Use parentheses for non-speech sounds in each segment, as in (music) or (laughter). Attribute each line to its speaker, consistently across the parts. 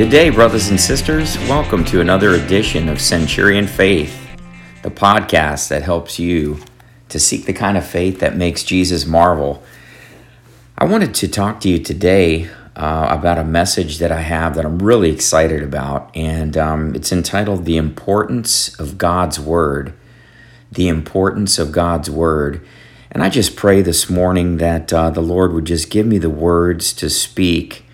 Speaker 1: Good day, brothers and sisters. Welcome to another edition of Centurion Faith, the podcast that helps you to seek the kind of faith that makes Jesus marvel. I wanted to talk to you today uh, about a message that I have that I'm really excited about, and um, it's entitled The Importance of God's Word. The Importance of God's Word. And I just pray this morning that uh, the Lord would just give me the words to speak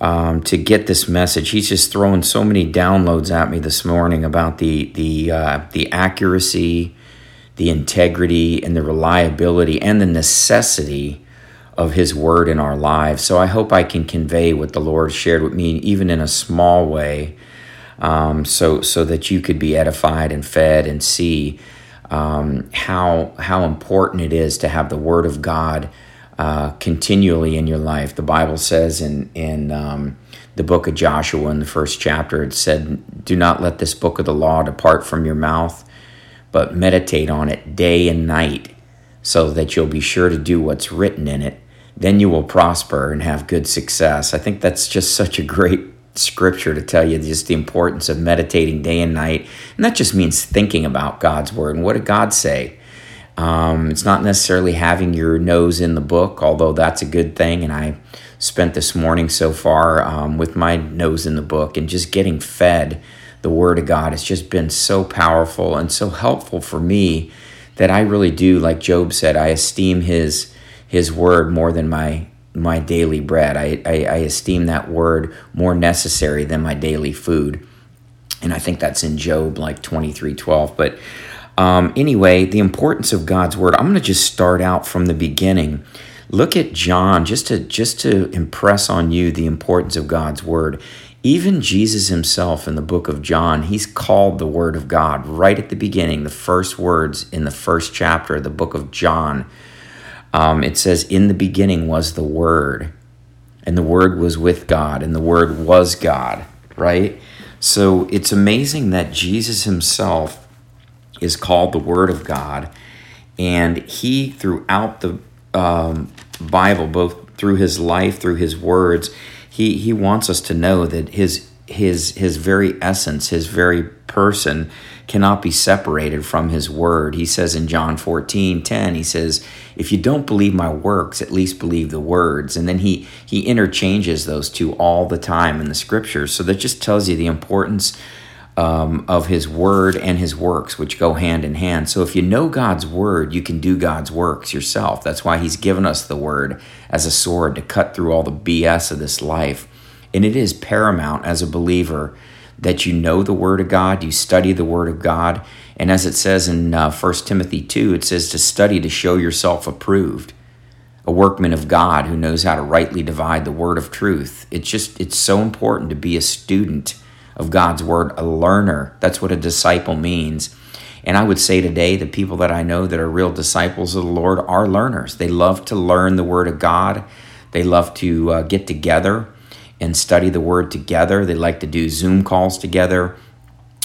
Speaker 1: um, to get this message. He's just throwing so many downloads at me this morning about the the uh, the accuracy, the integrity, and the reliability, and the necessity of His Word in our lives. So I hope I can convey what the Lord shared with me, even in a small way, um, so so that you could be edified and fed and see um, how how important it is to have the Word of God uh, continually in your life. The Bible says in in um, the book of Joshua in the first chapter, it said, "Do not let this book of the law depart from your mouth, but meditate on it day and night, so that you'll be sure to do what's written in it. Then you will prosper and have good success." I think that's just such a great scripture to tell you just the importance of meditating day and night. And that just means thinking about God's word and what did God say? Um, it's not necessarily having your nose in the book, although that's a good thing. And I spent this morning so far um, with my nose in the book and just getting fed the Word of God has just been so powerful and so helpful for me that I really do, like Job said, I esteem his his word more than my my daily bread. I, I, I esteem that word more necessary than my daily food. And I think that's in Job like 23 12. But um, anyway, the importance of God's word. I'm going to just start out from the beginning. Look at John just to just to impress on you the importance of God's word. Even Jesus himself in the book of John, he's called the word of God right at the beginning, the first words in the first chapter of the book of John. Um, it says, "In the beginning was the word, and the word was with God, and the word was God." Right? So it's amazing that Jesus himself is called the Word of God. And he, throughout the um, Bible, both through his life, through his words, he, he wants us to know that his, his, his very essence, his very person, cannot be separated from his word. He says in John 14 10, he says, If you don't believe my works, at least believe the words. And then he, he interchanges those two all the time in the scriptures. So that just tells you the importance um, of his word and his works, which go hand in hand. So if you know God's word, you can do God's works yourself. That's why he's given us the word as a sword to cut through all the BS of this life. And it is paramount as a believer that you know the word of God, you study the word of God. And as it says in uh, 1 Timothy 2, it says to study to show yourself approved a workman of God who knows how to rightly divide the word of truth. It's just, it's so important to be a student of God's word, a learner. That's what a disciple means. And I would say today, the people that I know that are real disciples of the Lord are learners. They love to learn the word of God, they love to uh, get together and study the word together. They like to do Zoom calls together.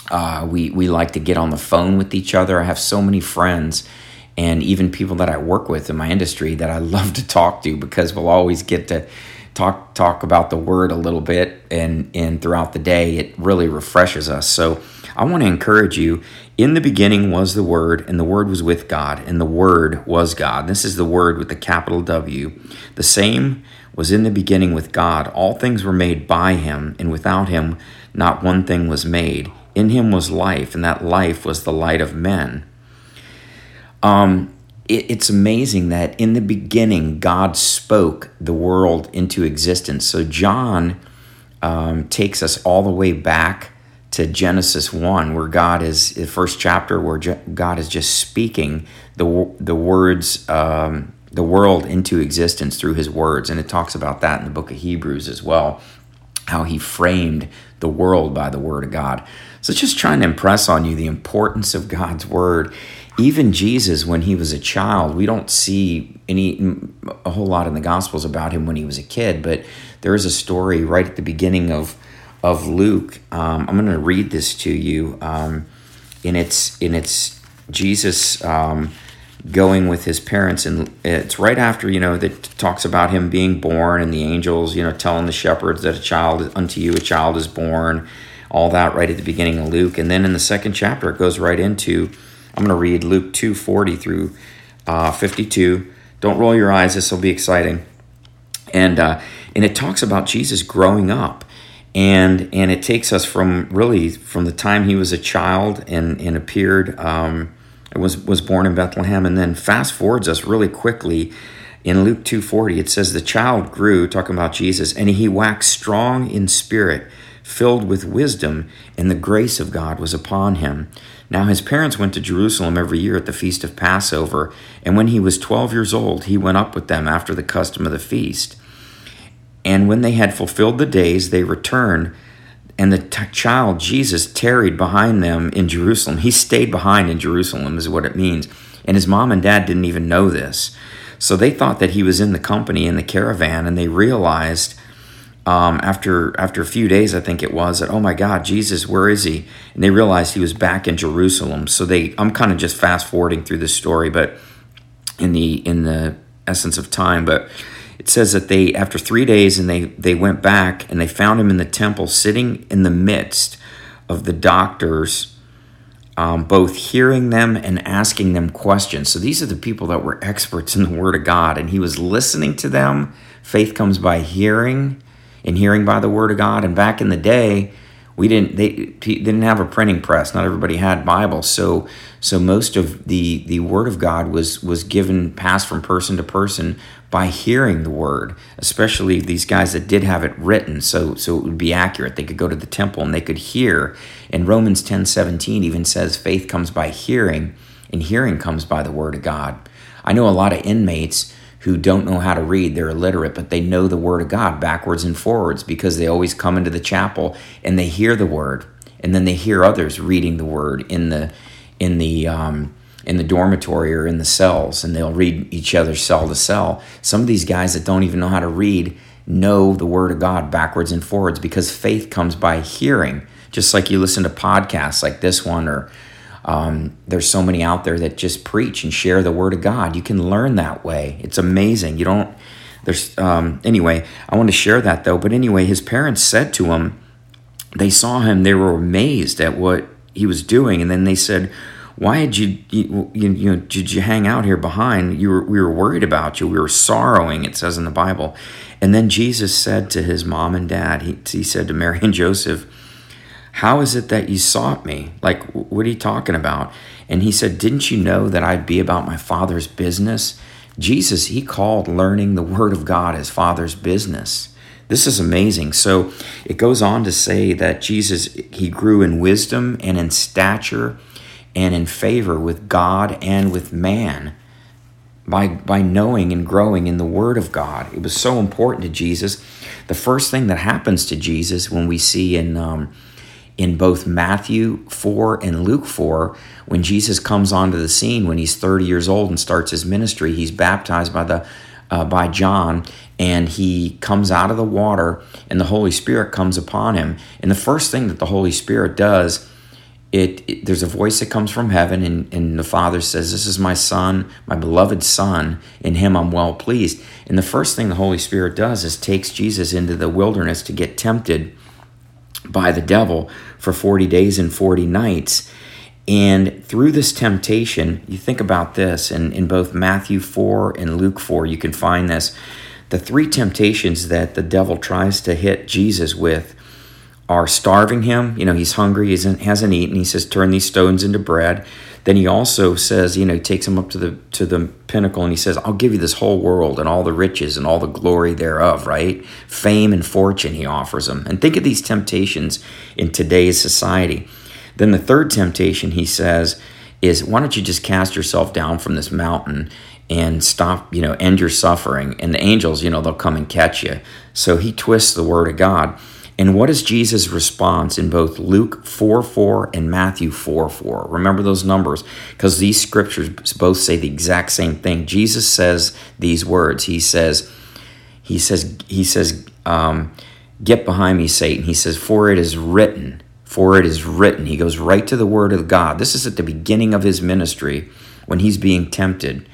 Speaker 1: Uh, we, we like to get on the phone with each other. I have so many friends and even people that I work with in my industry that I (laughs) love to talk to because we'll always get to talk talk about the word a little bit and and throughout the day it really refreshes us. So i want to encourage you in the beginning was the word and the word was with god and the word was god. This is the word with the capital w. The same was in the beginning with god. All things were made by him and without him not one thing was made. In him was life and that life was the light of men. Um it's amazing that in the beginning, God spoke the world into existence. So John um, takes us all the way back to Genesis 1, where God is, the first chapter, where God is just speaking the, the words, um, the world into existence through his words. And it talks about that in the book of Hebrews as well, how he framed the world by the word of God. So just trying to impress on you the importance of God's word even Jesus, when he was a child, we don't see any a whole lot in the Gospels about him when he was a kid, but there is a story right at the beginning of of Luke. Um, I'm going to read this to you, um, and it's and it's Jesus um, going with his parents and it's right after you know that talks about him being born and the angels you know telling the shepherds that a child unto you a child is born all that right at the beginning of luke and then in the second chapter it goes right into i'm going to read luke 240 through uh, 52 don't roll your eyes this will be exciting and uh, and it talks about jesus growing up and and it takes us from really from the time he was a child and and appeared um, was was born in Bethlehem, and then fast forwards us really quickly. In Luke 2:40 it says the child grew talking about Jesus and he waxed strong in spirit filled with wisdom and the grace of God was upon him. Now his parents went to Jerusalem every year at the feast of Passover and when he was 12 years old he went up with them after the custom of the feast. And when they had fulfilled the days they returned and the t- child Jesus tarried behind them in Jerusalem. He stayed behind in Jerusalem, is what it means. And his mom and dad didn't even know this. So they thought that he was in the company in the caravan, and they realized um, after after a few days, I think it was, that oh my God, Jesus, where is he? And they realized he was back in Jerusalem. So they, I'm kind of just fast forwarding through this story, but in the in the essence of time, but it says that they after three days and they they went back and they found him in the temple sitting in the midst of the doctors um, both hearing them and asking them questions so these are the people that were experts in the word of god and he was listening to them faith comes by hearing and hearing by the word of god. And back in the day we didn't they didn't have a printing press. Not everybody had bibles. So so most of the the word of god was was given passed from person to person by hearing the word especially these guys that did have it written. So so it would be accurate. They could go to the temple and they could hear. And romans 10 17 even says faith comes by hearing and hearing comes by the word of god. I know a lot of inmates who don't know how to read. They're illiterate, but they know the Word of God backwards and forwards because they always come into the chapel and they hear the Word, and then they hear others reading the Word in the in the um, in the dormitory or in the cells, and they'll read each other cell to cell. Some of these guys that don't even know how to read know the Word of God backwards and forwards because faith comes by hearing. Just like you listen to podcasts like this one or um, there's so many out there that just preach and share the word of God. You can learn that way. It's amazing. You don't. There's um, anyway. I want to share that though. But anyway, his parents said to him, they saw him. They were amazed at what he was doing, and then they said, "Why did you you, you, you know, did you hang out here behind? You were we were worried about you. We were sorrowing." It says in the Bible. And then Jesus said to his mom and dad, he, he said to Mary and Joseph how is it that you sought me? Like, what are you talking about? And he said, Didn't you know that I'd be about my Father's business? Jesus, he called learning the Word of God his Father's business. This is amazing. So it goes on to say that Jesus, he grew in wisdom and in stature and in favor with God and with man by, by knowing and growing in the Word of God. It was so important to Jesus. The first thing that happens to Jesus when we see in. Um, in both Matthew 4 and Luke 4 when Jesus comes onto the scene when he's 30 years old and starts his ministry. He's baptized by the uh, by John and he comes out of the water and the Holy Spirit comes upon him. And the first thing that the Holy Spirit does it, it, there's a voice that comes from heaven and, and the father says this is my son my beloved son in him i'm well pleased and the first thing the holy spirit does is takes jesus into the wilderness to get tempted by the devil for 40 days and 40 nights. And through this temptation, you think about this, and in both Matthew 4 and Luke 4, you can find this. The three temptations that the devil tries to hit Jesus with are starving him. You know, he's hungry, he hasn't eaten. He says, Turn these stones into bread. Then he also says, you know, he takes him up to the to the pinnacle and he says, "I'll give you this whole world and all the riches and all the glory thereof." Right? Fame and fortune he offers him. And think of these temptations in today's society. Then the third temptation he says is, "Why don't you just cast yourself down from this mountain?" and stop, you know, end your suffering. And the angels, you know, they'll come and catch you. So he twists the word of God. And what is Jesus' response in both Luke 4 4 and Matthew 4 4? Remember those numbers because these scriptures both say the exact same thing. Jesus says these words. He says, He says, He says, um, Get behind me, Satan. He says, For it is written, for it is written. He goes right to the word of God. This is at the beginning of his ministry when he's being tempted.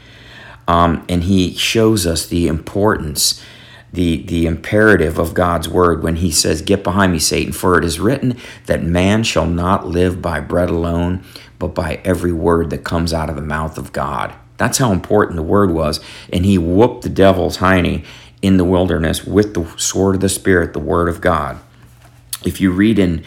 Speaker 1: Um, and he shows us the importance, the, the imperative of God's word when he says, Get behind me, Satan, for it is written that man shall not live by bread alone, but by every word that comes out of the mouth of God. That's how important the word was. And he whooped the devil's hiney in the wilderness with the sword of the Spirit, the word of God. If you read in,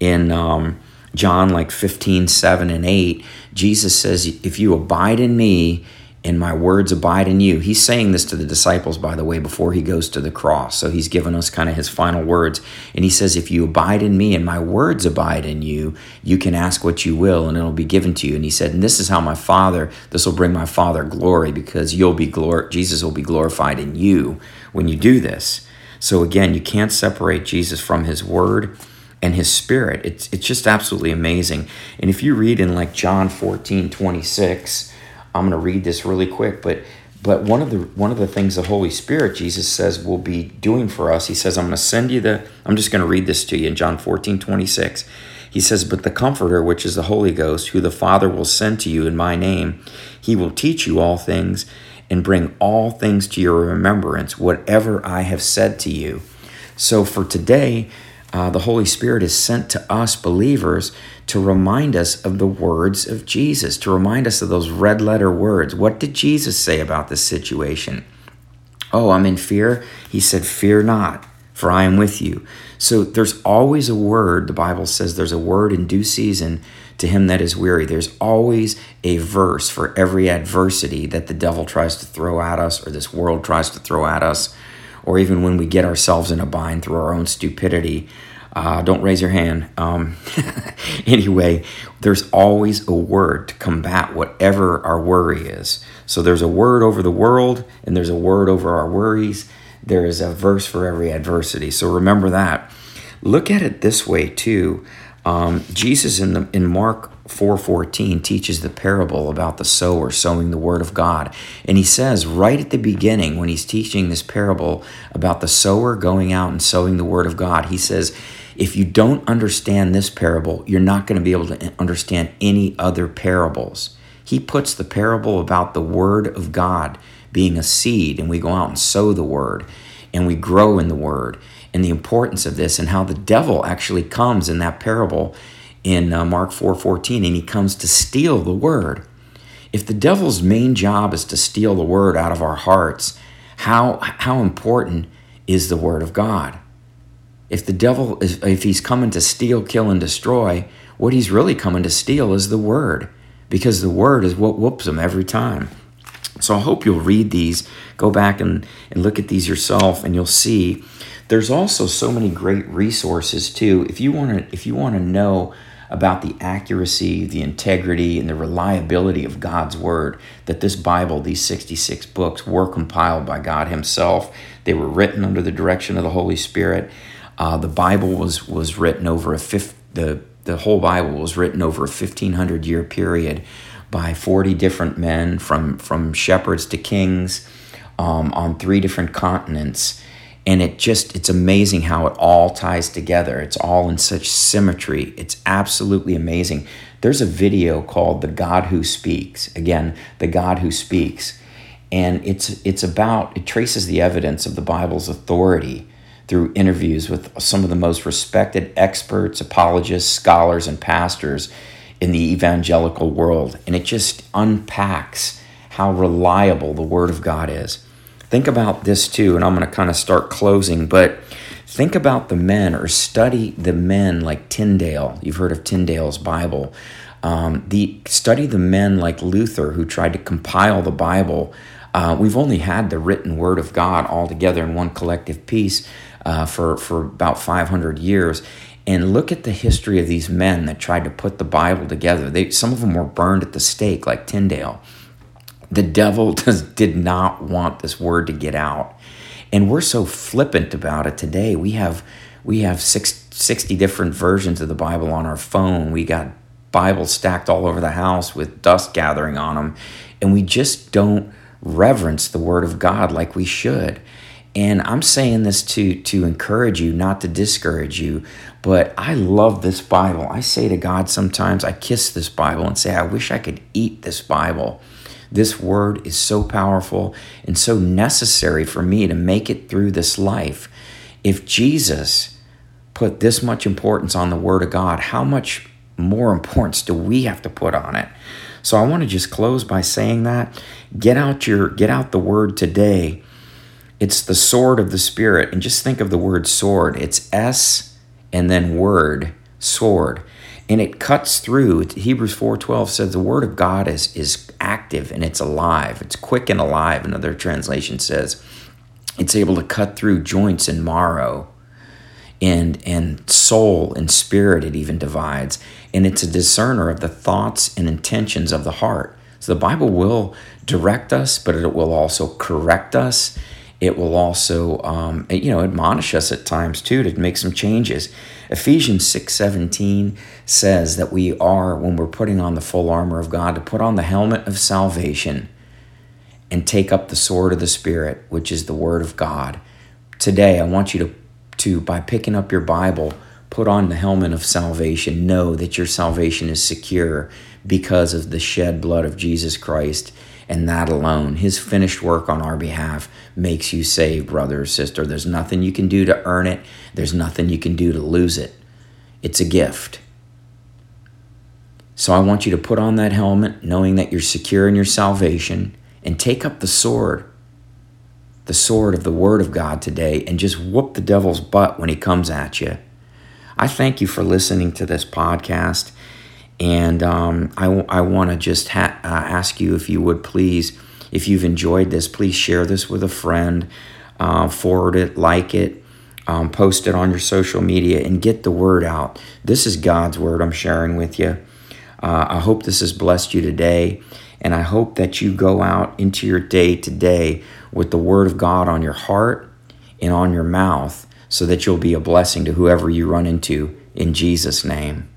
Speaker 1: in um, John like 15, 7 and 8, Jesus says, If you abide in me and my words abide in you. He's saying this to the disciples, by the way, before he goes to the cross. So he's given us kind of his final words. And he says, If you abide in me and my words abide in you, you can ask what you will and it'll be given to you. And he said, And this is how my Father, this will bring my Father glory because you'll be glor- Jesus will be glorified in you when you do this. So again, you can't separate Jesus from his word and his spirit. It's, it's just absolutely amazing. And if you read in like John 14, 26, I'm going to read this really quick, but but one of the one of the things the Holy Spirit Jesus says will be doing for us, he says, I'm going to send you the I'm just going to read this to you in John 14, 26. He says, But the Comforter, which is the Holy Ghost, who the Father will send to you in my name, he will teach you all things and bring all things to your remembrance, whatever I have said to you. So for today, uh, the Holy Spirit is sent to us believers to remind us of the words of Jesus, to remind us of those red letter words. What did Jesus say about this situation? Oh, I'm in fear. He said, Fear not, for I am with you. So there's always a word, the Bible says there's a word in due season to him that is weary. There's always a verse for every adversity that the devil tries to throw at us or this world tries to throw at us or even when we get ourselves in a bind through our own stupidity. Uh, don't raise your hand. Um, (laughs) anyway, there's always a word to combat whatever our worry is. So there's a word over the world, and there's a word over our worries. There is a verse for every adversity. So remember that. Look at it this way too. Um, Jesus in the in Mark 4:14 teaches the parable about the sower sowing the word of God. And he says right at the beginning when he's teaching this parable about the sower going out and sowing the word of God, he says, if you don't understand this parable, you're not going to be able to understand any other parables. He puts the parable about the word of God being a seed and we go out and sow the word and we grow in the word and the importance of this and how the devil actually comes in that parable in uh, Mark 4:14 and he comes to steal the word. If the devil's main job is to steal the word out of our hearts, how how important is the word of God? If the devil is if he's coming to steal, kill and destroy, what he's really coming to steal is the word because the word is what whoops him every time. So I hope you'll read these, go back and, and look at these yourself, and you'll see there's also so many great resources too. If you want to if you want to know about the accuracy, the integrity, and the reliability of God's Word. That this Bible, these 66 books, were compiled by God Himself. They were written under the direction of the Holy Spirit. Uh, the Bible was was written over a fifth. The the whole Bible was written over a 1500 year period by 40 different men from from shepherds to kings um, on three different continents and it just it's amazing how it all ties together. It's all in such symmetry. It's absolutely amazing. There's a video called the god who speaks. Again the god who speaks. And it's it's about it traces the evidence of the bible's authority through interviews with some of the most respected experts apologists scholars and pastors in the evangelical world. And it just unpacks how reliable the word of god is think about this too, and I'm going to kind of start closing, but think about the men or study the men like Tyndale. You've heard of Tyndale's Bible. Um, the study the men like Luther who tried to compile the Bible. Uh, we've only had the written word of God all together in one collective piece uh, for for about 500 years. And look at the history of these men that tried to put the Bible together. They, some of them were burned at the stake, like Tyndale. The devil (laughs) does, did not want this word to get out. And we're so flippant about it today. We have we have six, 60 different versions of the Bible on our phone. We got Bibles stacked all over the house with dust gathering on them. And we just don't reverence the Word of God like we should. And I'm saying this to, to encourage you, not to discourage you. But I love this Bible. I say to God sometimes, I kiss this Bible and say, I wish I could eat this Bible. This word is so powerful and so necessary for me to make it through this life. If Jesus put this much importance on the Word of God, how much more importance do we have to put on it? So I want to just close by saying that get out your get out the word today it's the sword of the Spirit. And just think of the word sword. It's S and then word, sword. And it cuts through. Hebrews 4.12 says the word of God is, is active and it's alive. It's quick and alive, another translation says. It's able to cut through joints and marrow and and soul and spirit it even divides and it's a discerner of the thoughts and intentions of the heart so the bible will direct us but it will also correct us it will also, um, you know, admonish us at times too to make some changes. Ephesians 6:17 says that we are, when we're putting on the full armor of God, to put on the helmet of salvation and take up the sword of the Spirit, which is the Word of God. Today, I want you to, to by picking up your Bible, put on the helmet of salvation. Know that your salvation is secure because of the shed blood of Jesus Christ and that alone, his finished work on our behalf, makes you saved, brother or sister. There's nothing you can do to earn it, there's nothing you can do to lose it. It's a gift. So I want you to put on that helmet, knowing that you're secure in your salvation, and take up the sword, the sword of the Word of God today, and just whoop the devil's butt when he comes at you. I thank you for listening to this podcast. And um, I, I want to just ha- uh, ask you if you would please, if you've enjoyed this, please share this with a friend, uh, forward it, like it, um, post it on your social media, and get the word out. This is God's word I'm sharing with you. Uh, I hope this has blessed you today. And I hope that you go out into your day today with the word of God on your heart and on your mouth so that you'll be a blessing to whoever you run into in Jesus' name.